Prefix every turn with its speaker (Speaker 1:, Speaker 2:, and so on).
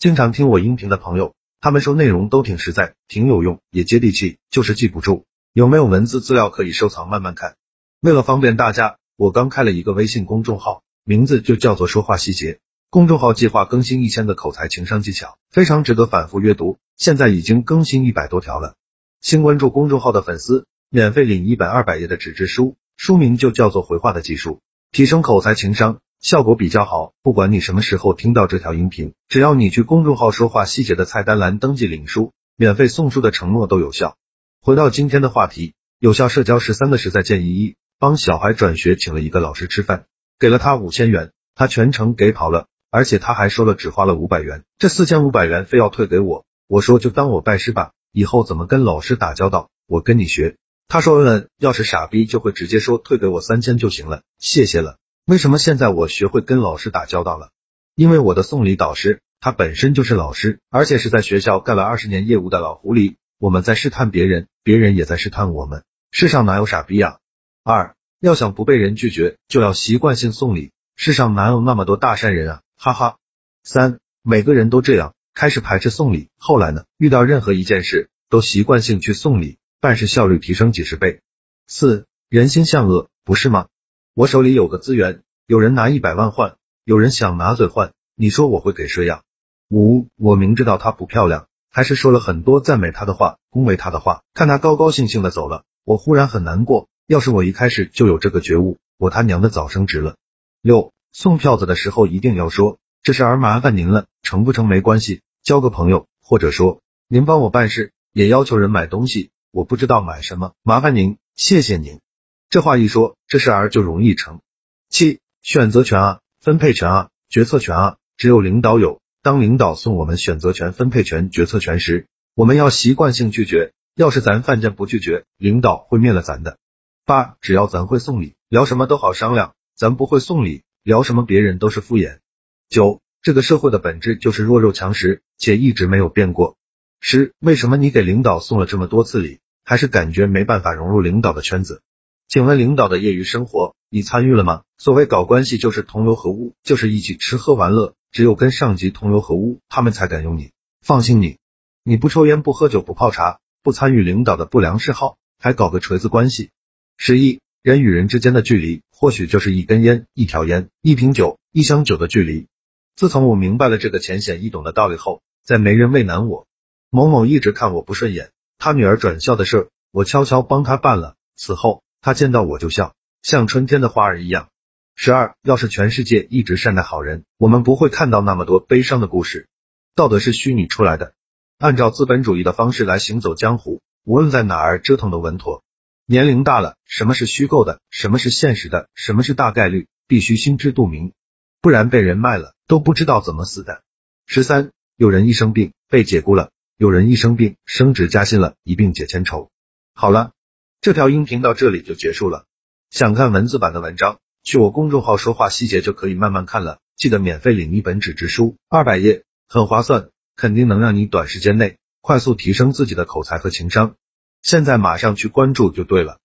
Speaker 1: 经常听我音频的朋友，他们说内容都挺实在，挺有用，也接地气，就是记不住。有没有文字资料可以收藏慢慢看？为了方便大家，我刚开了一个微信公众号，名字就叫做说话细节。公众号计划更新一千个口才情商技巧，非常值得反复阅读。现在已经更新一百多条了。新关注公众号的粉丝，免费领一本二百页的纸质书，书名就叫做回话的技术，提升口才情商。效果比较好，不管你什么时候听到这条音频，只要你去公众号说话细节的菜单栏登记领书，免费送书的承诺都有效。回到今天的话题，有效社交十三的实在建议一：帮小孩转学，请了一个老师吃饭，给了他五千元，他全程给跑了，而且他还说了只花了五百元，这四千五百元非要退给我。我说就当我拜师吧，以后怎么跟老师打交道，我跟你学。他说嗯嗯，要是傻逼就会直接说退给我三千就行了，谢谢了。为什么现在我学会跟老师打交道了？因为我的送礼导师他本身就是老师，而且是在学校干了二十年业务的老狐狸。我们在试探别人，别人也在试探我们。世上哪有傻逼啊？二要想不被人拒绝，就要习惯性送礼。世上哪有那么多大善人啊？哈哈。三每个人都这样，开始排斥送礼，后来呢？遇到任何一件事都习惯性去送礼，办事效率提升几十倍。四人心向恶，不是吗？我手里有个资源，有人拿一百万换，有人想拿嘴换，你说我会给谁呀？五，我明知道她不漂亮，还是说了很多赞美她的话，恭维她的话，看她高高兴兴的走了，我忽然很难过。要是我一开始就有这个觉悟，我他娘的早升职了。六，送票子的时候一定要说，这事儿麻烦您了，成不成没关系，交个朋友，或者说您帮我办事，也要求人买东西，我不知道买什么，麻烦您，谢谢您。这话一说，这事儿就容易成。七，选择权啊，分配权啊，决策权啊，只有领导有。当领导送我们选择权、分配权、决策权时，我们要习惯性拒绝。要是咱犯贱不拒绝，领导会灭了咱的。八，只要咱会送礼，聊什么都好商量；咱不会送礼，聊什么别人都是敷衍。九，这个社会的本质就是弱肉强食，且一直没有变过。十，为什么你给领导送了这么多次礼，还是感觉没办法融入领导的圈子？请问领导的业余生活你参与了吗？所谓搞关系就是同流合污，就是一起吃喝玩乐。只有跟上级同流合污，他们才敢用你。放心，你你不抽烟不喝酒不泡茶，不参与领导的不良嗜好，还搞个锤子关系。十一，人与人之间的距离，或许就是一根烟、一条烟、一瓶酒、一箱酒的距离。自从我明白了这个浅显易懂的道理后，再没人为难我。某某一直看我不顺眼，他女儿转校的事，我悄悄帮他办了。此后。他见到我就笑，像春天的花儿一样。十二，要是全世界一直善待好人，我们不会看到那么多悲伤的故事。道德是虚拟出来的，按照资本主义的方式来行走江湖，无论在哪儿折腾都稳妥。年龄大了，什么是虚构的，什么是现实的，什么是大概率，必须心知肚明，不然被人卖了都不知道怎么死的。十三，有人一生病被解雇了，有人一生病升职加薪了，一病解千愁。好了。这条音频到这里就结束了。想看文字版的文章，去我公众号说话细节就可以慢慢看了。记得免费领一本纸质书，二百页，很划算，肯定能让你短时间内快速提升自己的口才和情商。现在马上去关注就对了。